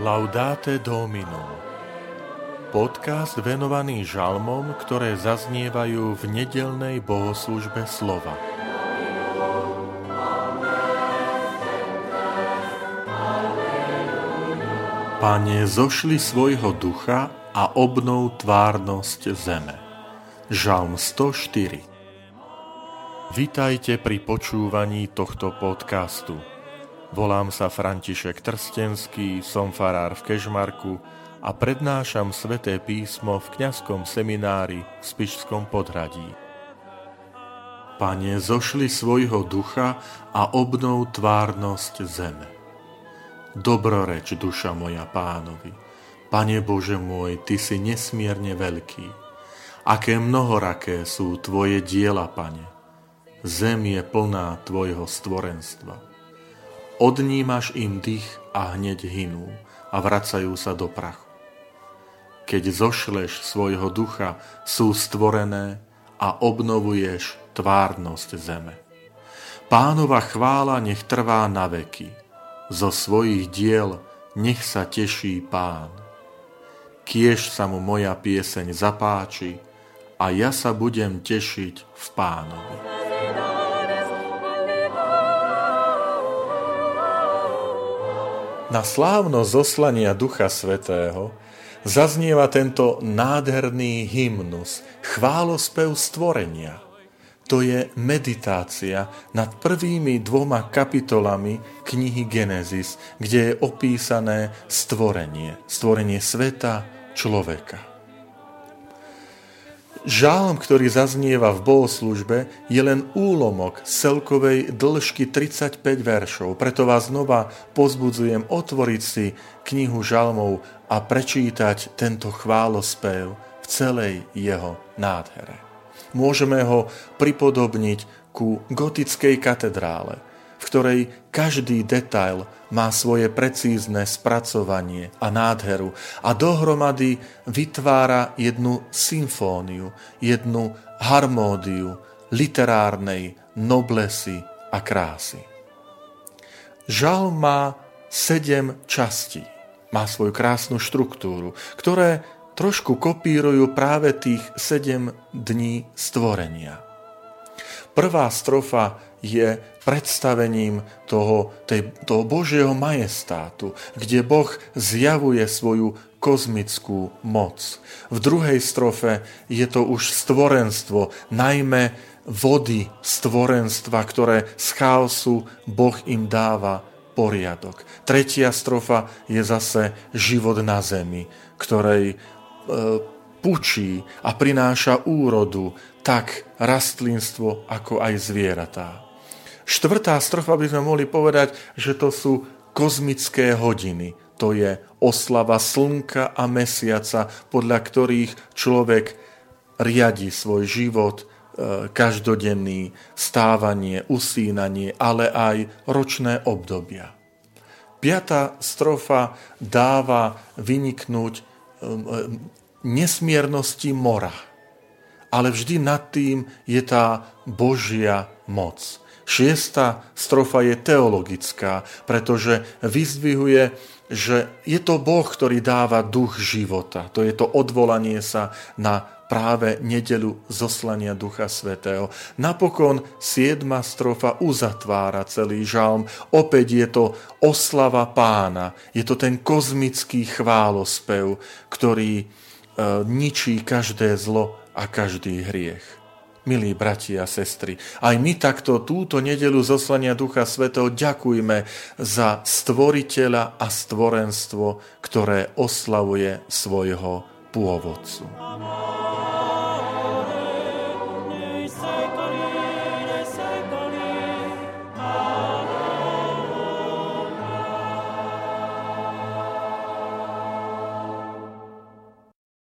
Laudate Domino Podcast venovaný žalmom, ktoré zaznievajú v nedelnej bohoslužbe slova. Pane, zošli svojho ducha a obnov tvárnosť zeme. Žalm 104 Vitajte pri počúvaní tohto podcastu. Volám sa František Trstenský, som farár v Kežmarku a prednášam sveté písmo v kňazskom seminári v Spišskom podhradí. Pane, zošli svojho ducha a obnov tvárnosť zeme. Dobroreč, duša moja pánovi. Pane Bože môj, Ty si nesmierne veľký. Aké mnohoraké sú Tvoje diela, Pane. Zem je plná Tvojho stvorenstva Odnímaš im dých a hneď hynú a vracajú sa do prachu. Keď zošleš svojho ducha, sú stvorené a obnovuješ tvárnosť zeme. Pánova chvála nech trvá na veky. Zo svojich diel nech sa teší pán. Kiež sa mu moja pieseň zapáči a ja sa budem tešiť v pánovi. Na slávno zoslania Ducha Svetého zaznieva tento nádherný hymnus, chválospev stvorenia. To je meditácia nad prvými dvoma kapitolami knihy Genesis, kde je opísané stvorenie, stvorenie sveta, človeka. Žálm, ktorý zaznieva v bohoslužbe, je len úlomok celkovej dĺžky 35 veršov. Preto vás znova pozbudzujem otvoriť si knihu žalmov a prečítať tento chválospev v celej jeho nádhere. Môžeme ho pripodobniť ku gotickej katedrále, v ktorej každý detail má svoje precízne spracovanie a nádheru a dohromady vytvára jednu symfóniu, jednu harmódiu literárnej noblesy a krásy. Žal má sedem častí, má svoju krásnu štruktúru, ktoré trošku kopírujú práve tých sedem dní stvorenia. Prvá strofa je predstavením toho, tej, toho Božieho majestátu, kde Boh zjavuje svoju kozmickú moc. V druhej strofe je to už stvorenstvo, najmä vody stvorenstva, ktoré z chaosu Boh im dáva poriadok. Tretia strofa je zase život na zemi, ktorej e, pučí a prináša úrodu tak rastlinstvo, ako aj zvieratá. Štvrtá strofa by sme mohli povedať, že to sú kozmické hodiny. To je oslava slnka a mesiaca, podľa ktorých človek riadi svoj život, e, každodenný, stávanie, usínanie, ale aj ročné obdobia. Piatá strofa dáva vyniknúť e, nesmiernosti mora. Ale vždy nad tým je tá Božia moc. Šiesta strofa je teologická, pretože vyzdvihuje, že je to Boh, ktorý dáva duch života. To je to odvolanie sa na práve nedelu zoslania Ducha Svetého. Napokon siedma strofa uzatvára celý žalm. Opäť je to oslava pána. Je to ten kozmický chválospev, ktorý ničí každé zlo a každý hriech. Milí bratia a sestry, aj my takto túto nedelu zoslania Ducha Svetého ďakujme za stvoriteľa a stvorenstvo, ktoré oslavuje svojho pôvodcu.